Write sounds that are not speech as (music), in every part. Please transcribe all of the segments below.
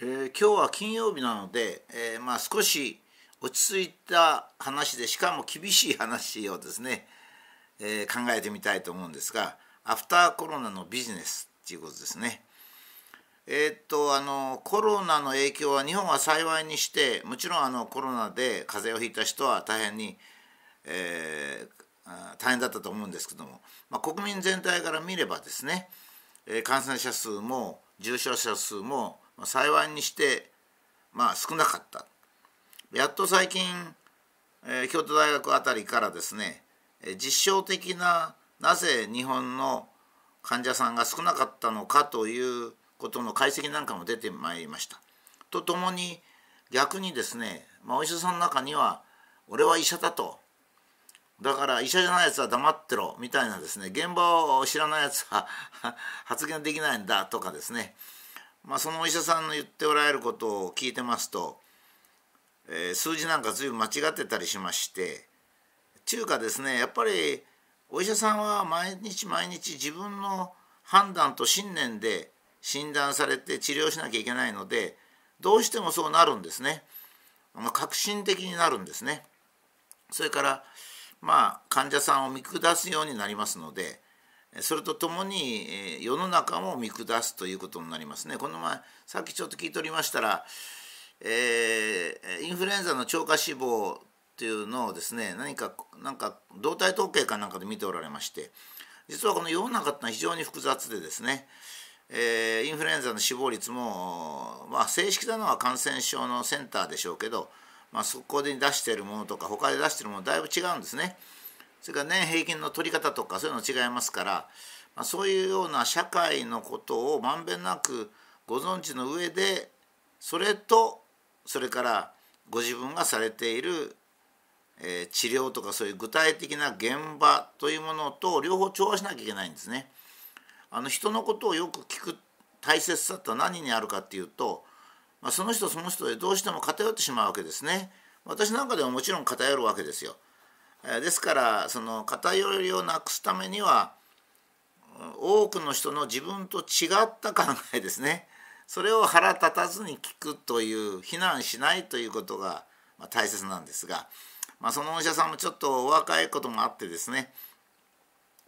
えー、今日は金曜日なので、えー、まあ、少し落ち着いた話でしかも厳しい話をですね、えー、考えてみたいと思うんですがアフターコロナのビジネスっていうことですね。えー、っとあのコロナの影響は日本は幸いにしてもちろんあのコロナで風邪をひいた人は大変に、えー、大変だったと思うんですけども、まあ、国民全体から見ればですね、感染者数も重症者数も幸いにしてまあ少なかった。やっと最近、えー、京都大学あたりからですねえ実証的ななぜ日本の患者さんが少なかったのかということの解析なんかも出てまいりました。とともに逆にですね、まあ、お医者さんの中には「俺は医者だ」と「だから医者じゃないやつは黙ってろ」みたいなですね現場を知らないやつは (laughs) 発言できないんだとかですね。まあ、そのお医者さんの言っておられることを聞いてますと、えー、数字なんか随分間違ってたりしまして中華ですねやっぱりお医者さんは毎日毎日自分の判断と信念で診断されて治療しなきゃいけないのでどうしてもそうなるんですね。まあ、革新的になるんですね。それからまあ患者さんを見下すようになりますのでそれとともに世の中も見下すということになりますね。この前さっきちょっと聞いておりましたら、えー、インフルエンザの超過死亡っていうのをですね何かなんか動態統計かなんかで見ておられまして実はこの世の中ってのは非常に複雑でですね、えー、インフルエンザの死亡率も、まあ、正式なのは感染症のセンターでしょうけど、まあ、そこで出してるものとか他で出してるものだいぶ違うんですね。それから年平均の取り方とかそういうの違いますから、まあ、そういうような社会のことをまんべんなくご存知の上でそれとそれからご自分がされている、えー、治療とかそういう具体的な現場というものと両方調和しなきゃいけないんですね。あの人のことをよく聞く大切さって何にあるかっていうと、まあ、その人その人でどうしても偏ってしまうわけですね。私なんかでももちろん偏るわけですよ。ですからその偏りをなくすためには多くの人の自分と違った考えですねそれを腹立たずに聞くという非難しないということが大切なんですが、まあ、そのお医者さんもちょっとお若いこともあってですね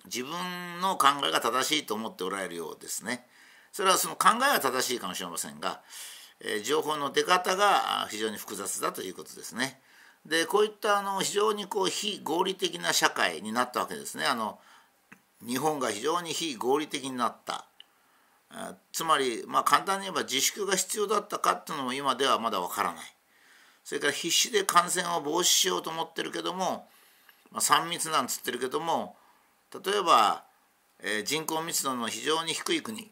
自分の考えが正しいと思っておられるようですね。それはその考えは正しいかもしれませんが、え情報の出方が非常に複雑だということですね。でこういったあの非常にこう非合理的な社会になったわけですね。あの日本が非常に非合理的になった。つまりまあ簡単に言えば自粛が必要だったかっていうのも今ではまだわからない。それから必死で感染を防止しようと思ってるけども、まあ、3密なんつってるけども例えば、えー、人口密度の非常に低い国。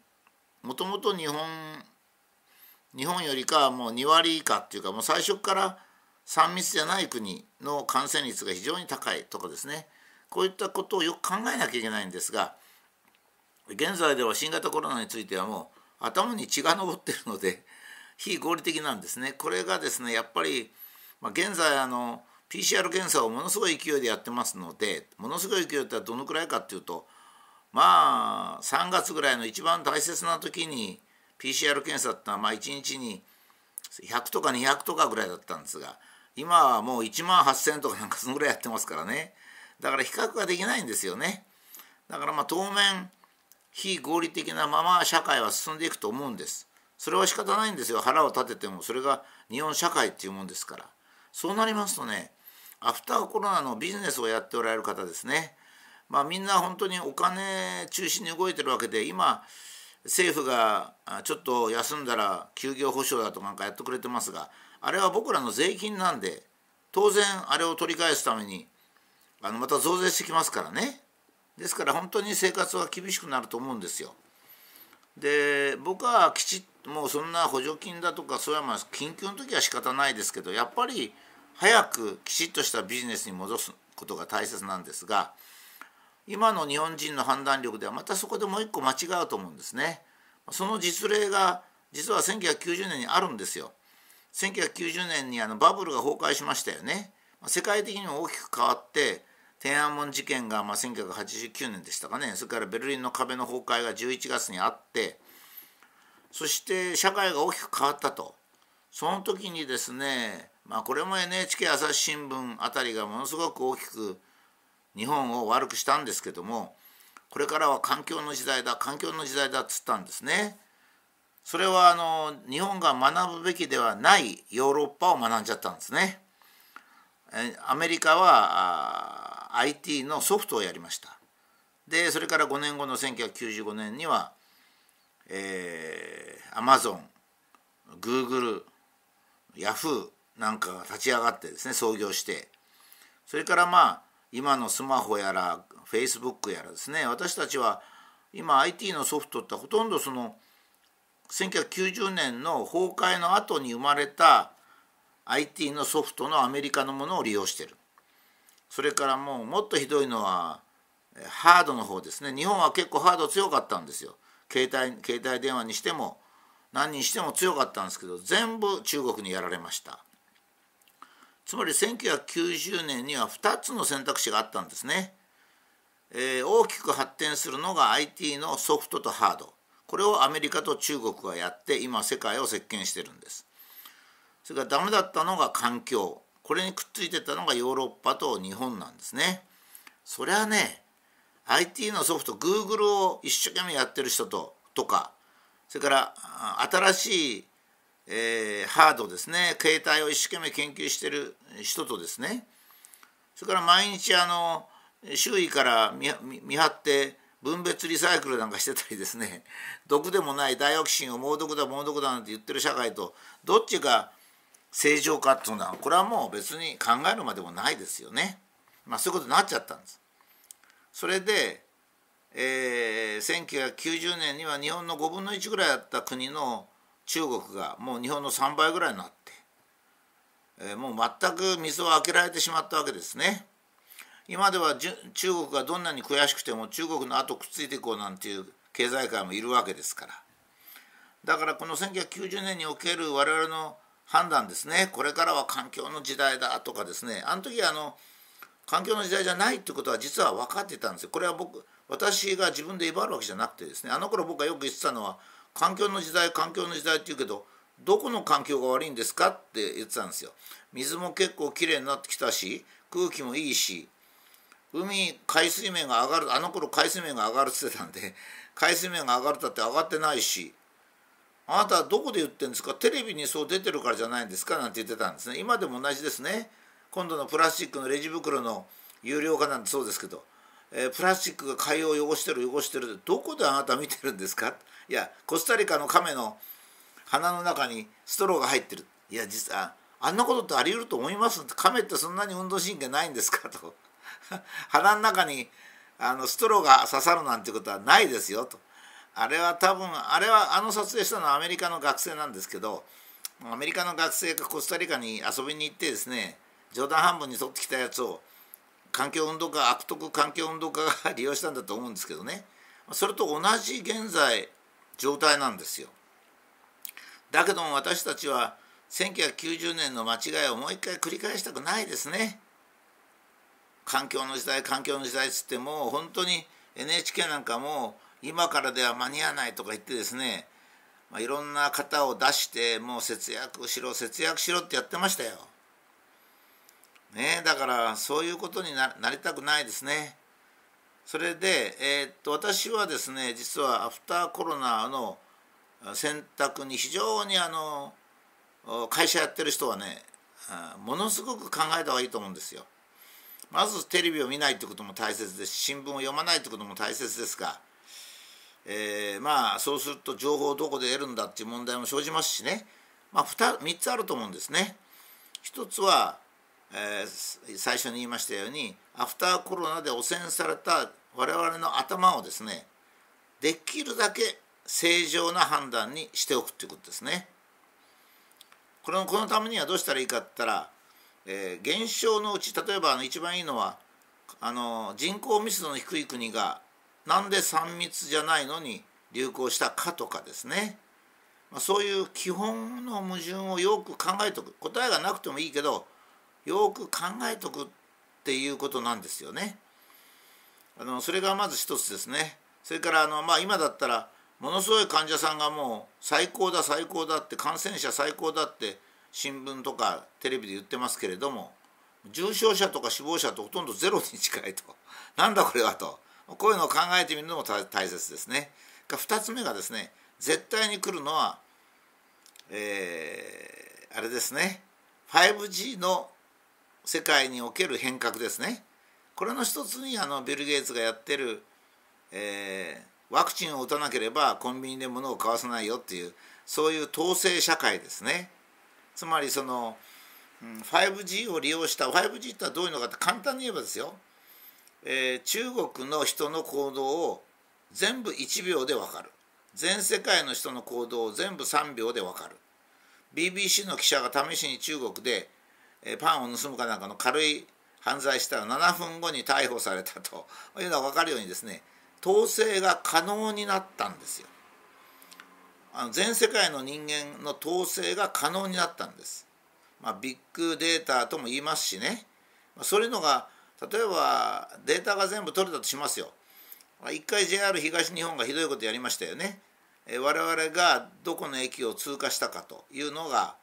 もともと日本日本よりかはもう2割以下っていうかもう最初から3密じゃない国の感染率が非常に高いとかですねこういったことをよく考えなきゃいけないんですが現在では新型コロナについてはもう頭に血が上ってるので (laughs) 非合理的なんですね。これがですねやっぱり、まあ、現在あの PCR 検査をものすごい勢いでやってますのでものすごい勢いってどのくらいかっていうとまあ3月ぐらいの一番大切な時に PCR 検査ってのはまあ1日に100とか200とかぐらいだったんですが今はもう1万8,000とかなんかそのぐらいやってますからね。だから比較ができないんですよね。だからまあ当面非合理的なまま社会は進んでいくと思うんです。それは仕方ないんですよ。腹を立てても。それが日本社会っていうもんですから。そうなりますとねアフターコロナのビジネスをやっておられる方ですね。まあみんな本当にお金中心に動いてるわけで今政府がちょっと休んだら休業保障だとなんかやってくれてますがあれは僕らの税金なんで当然あれを取り返すためにあのまた増税してきますからねですから本当に生活は厳しくなると思うんですよ。で僕はきちっともうそんな補助金だとかそれはまあ緊急の時は仕方ないですけどやっぱり早くきちっとしたビジネスに戻すことが大切なんですが今の日本人の判断力ではまたそこでもう一個間違うと思うんですね。その実例が実は1990年にあるんですよ。1990年にあのバブルが崩壊しましたよね。世界的にも大きく変わって天安門事件がまあ1989年でしたかねそれからベルリンの壁の崩壊が11月にあってそして社会が大きく変わったとその時にですねまあこれも NHK 朝日新聞あたりがものすごく大きく日本を悪くしたんですけどもこれからは環境の時代だ環境の時代だっつったんですね。それはあの日本が学ぶべきではないヨーロッパを学んじゃったんですね。アメリカは IT のソフトをやりました。でそれから5年後の1995年には、えー、アマゾングーグルヤフーなんかが立ち上がってですね創業してそれからまあ今のスマホやらフェイスブックやらですね。私たちは今 IT のソフトってほとんどその1990年の崩壊の後に生まれた IT のソフトのアメリカのものを利用してる。それからもうもっとひどいのはハードの方ですね。日本は結構ハード強かったんですよ。携帯携帯電話にしても何にしても強かったんですけど全部中国にやられました。つまり1990年には2つの選択肢があったんですね、えー、大きく発展するのが IT のソフトとハード。これをアメリカと中国がやって今世界を席巻してるんです。それからダメだったのが環境。これにくっついてたのがヨーロッパと日本なんですね。それはね IT のソフト Google を一生懸命やってる人ととかそれから新しいえー、ハードですね携帯を一生懸命研究してる人とですねそれから毎日あの周囲から見張って分別リサイクルなんかしてたりですね毒でもないダイオキシンを猛毒だ猛毒だなんて言ってる社会とどっちが正常かっていうのはこれはもう別に考えるまでもないですよね。まあそういうことになっちゃったんです。それで、えー、1990年には日本の5分の1ぐらいあった国の中国がもう日本の3倍ぐらいになって、えー、もう全く水を開けられてしまったわけですね。今では中国がどんなに悔しくても中国の後くっついていこうなんていう経済界もいるわけですから。だからこの1990年における我々の判断ですね。これからは環境の時代だとかですね。あの時あの環境の時代じゃないってことは実は分かってたんですよ。これは僕私が自分で威張るわけじゃなくてですね。あの頃僕がよく言ってたのは環境の時代環境の時代って言うけどどこの環境が悪いんですかって言ってたんですよ。水も結構きれいになってきたし空気もいいし海海水面が上がるあの頃海水面が上がるって言ってたんで海水面が上がるたって上がってないしあなたはどこで言ってるんですか？テレビにそう出てるからじゃないんですかなんて言ってたんですね。今でも同じですね。今度のプラスチックのレジ袋の有料化なんてそうですけど、えー、プラスチックが海洋を汚してる汚してるどこであなた見てるんですか？いやコスタリカの亀の鼻の中にストローが入ってる。いや実はあんなことってあり得ると思います？亀ってそんなに運動神経ないんですか？と。(laughs) 鼻の中にあのストローが刺さるなんてことはないですよと。あれは多分あれはあの撮影したのはアメリカの学生なんですけどアメリカの学生がコスタリカに遊びに行ってですね冗談半分に取ってきたやつを環境運動家悪徳環境運動家が (laughs) 利用したんだと思うんですけどね。それと同じ現在状態なんですよ。だけども私たちは1990年の間違いをもう一回繰り返したくないですね。環境の時代環境の時代っつってもう本当に NHK なんかも今からでは間に合わないとか言ってですね、まあ、いろんな方を出してもう節約しろ節約しろってやってましたよ。ねだからそういうことになりたくないですね。それで、えー、っと私はですね実はアフターコロナの選択に非常にあの会社やってる人はねものすごく考えた方がいいと思うんですよ。まずテレビを見ないってことも大切です新聞を読まないってことも大切ですが、えー、まあそうすると情報をどこで得るんだっていう問題も生じますしね、まあ、3, つあると思うんですね。一つは、えー、最初に言いましたようにアフターコロナで汚染された我々の頭をですねできるだけ正常な判断にしておくということですね。このこのためにはどうしたらいいかって言ったら、えー、減少のうち例えばあの一番いいのはあの人口密度の低い国がなんで3密じゃないのに流行したかとかですね、まあ、そういう基本の矛盾をよく考えておく答えがなくてもいいけどよく考えておくっていうことなんですよね。あのそれがまず一つですねそれからあの、まあ、今だったらものすごい患者さんがもう最高だ最高だって感染者最高だって新聞とかテレビで言ってますけれども重症者とか死亡者とほとんどゼロに近いと (laughs) なんだこれはとこういうのを考えてみるのも大切ですね。2つ目がですね絶対に来るのは、えー、あれですね 5G の世界における変革ですね。これの一つにあのビル・ゲイツがやってる、えー、ワクチンを打たなければコンビニで物を買わせないよっていうそういう統制社会ですね。つまりその 5G を利用した 5G ってのはどういうのかって簡単に言えばですよ、えー、中国の人の行動を全部1秒で分かる全世界の人の行動を全部3秒で分かる BBC の記者が試しに中国で、え、パンを盗むかなんかの軽い犯罪したら7分後に逮捕されたと (laughs) いうのが分かるようにですね統制が可能になったんですよ。あの全世界の人間の統制が可能になったんです。まあ、ビッグデータとも言いますしね、まあ、そういうのが例えばデータが全部取れたとしますよ。一回 JR 東日本がひどいことやりましたよね。え我々がどこの駅を通過したかというのが、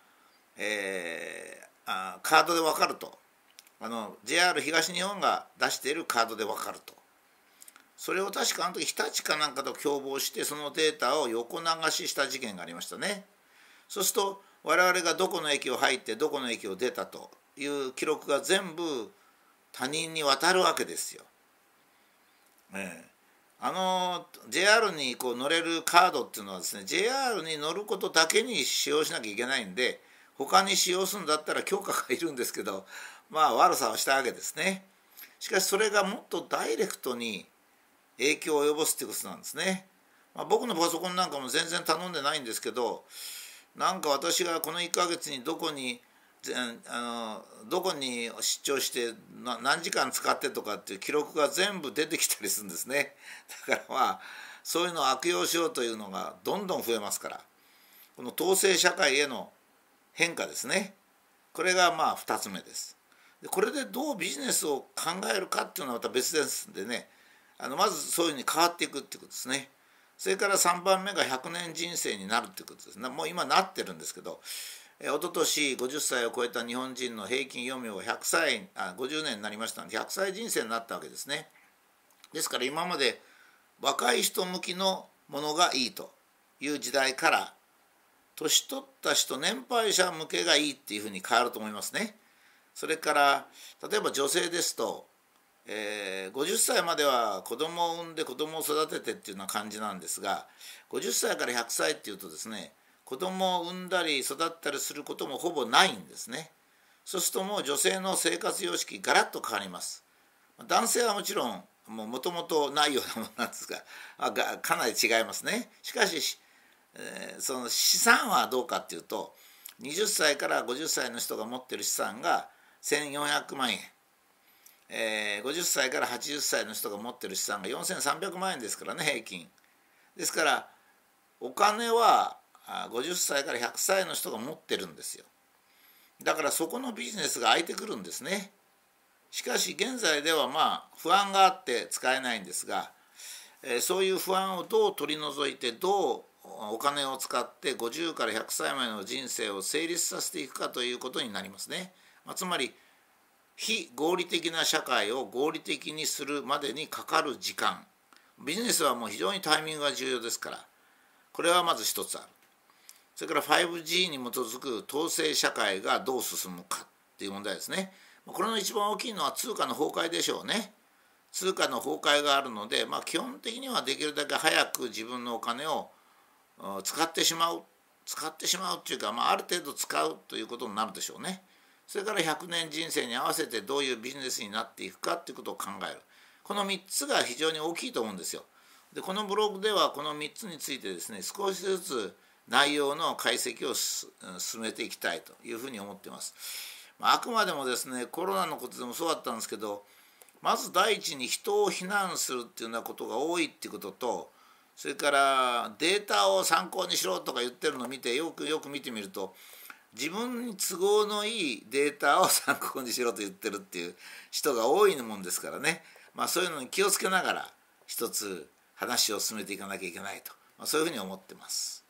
えー、あカードで分かると。あの JR 東日本が出しているカードで分かると。それを確かあの時日立かなんかと共謀してそのデータを横流しした事件がありましたね。そうすると我々がどこの駅を入ってどこの駅を出たという記録が全部他人に渡るわけですよ。ええ、あの JR にこう乗れるカードっていうのはですね JR に乗ることだけに使用しなきゃいけないんで他に使用するんだったら許可がいるんですけどまあ悪さをしたわけですね。しかしそれがもっとダイレクトに影響を及ぼすっていうことなんですね。まあ、僕のパソコンなんかも全然頼んでないんですけどなんか私がこの1ヶ月にどこにあのどこに出張して何時間使ってとかっていう記録が全部出てきたりするんですねだからまあそういうのを悪用しようというのがどんどん増えますからこの統制社会への変化ですね。これがまあ2つ目です。でこれでどうビジネスを考えるかっていうのはまた別ですんでね。あのまずそういうふうに変わっていくっていうことですね。それから3番目が100年人生になるっていうことです。ねもう今なってるんですけどえ一昨年50歳を超えた日本人の平均余命が100歳あ50年になりましたので100歳人生になったわけですね。ですから今まで若い人向きのものがいいという時代から年取った人年配者向けがいいっていうふうに変わると思いますね。それから例えば女性ですと、えー、50歳までは子供を産んで子供を育ててっていうような感じなんですが50歳から100歳っていうとですね子供を産んだり育ったりすることもほぼないんですね。そうするともう女性の生活様式ガラッと変わります。男性はもちろんもともとないようなものなんですががかなり違いますね。しかし、えー、その資産はどうかっていうと20歳から50歳の人が持ってる資産が1400万円、えー、50歳から80歳の人が持ってる資産が4300万円ですからね平均。ですからお金は50歳から100歳の人が持ってるんですよ。だからそこのビジネスが空いてくるんですね。しかし現在ではまあ不安があって使えないんですが、えそういう不安をどう取り除いてどうお金を使って50から100歳までの人生を成立させていくかということになりますね。まあ、つまり非合理的な社会を合理的にするまでにかかる時間ビジネスはもう非常にタイミングが重要ですからこれはまず一つある。それから 5G に基づく統制社会がどう進むかっていう問題ですね。これの一番大きいのは通貨の崩壊でしょうね。通貨の崩壊があるので、まあ、基本的にはできるだけ早く自分のお金を使ってしまう使ってしまうっていうか、まあ、ある程度使うということになるでしょうね。それから100年人生に合わせてどういうビジネスになっていくかっていうことを考える。この3つが非常に大きいと思うんですよ。でこのブログではこの3つについてですね少しずつ内容の解析を進めていきたいというふうに思っています。まあ、あくまでもですねコロナのことでもそうだったんですけどまず第一に人を非難するっていうようなことが多いっていうこととそれからデータを参考にしろとか言ってるのを見てよくよく見てみると自分に都合のいいデータを参考にしろと言ってるっていう人が多いもんですからね、まあ、そういうのに気をつけながら一つ話を進めていかなきゃいけないとまそういうふうに思ってます。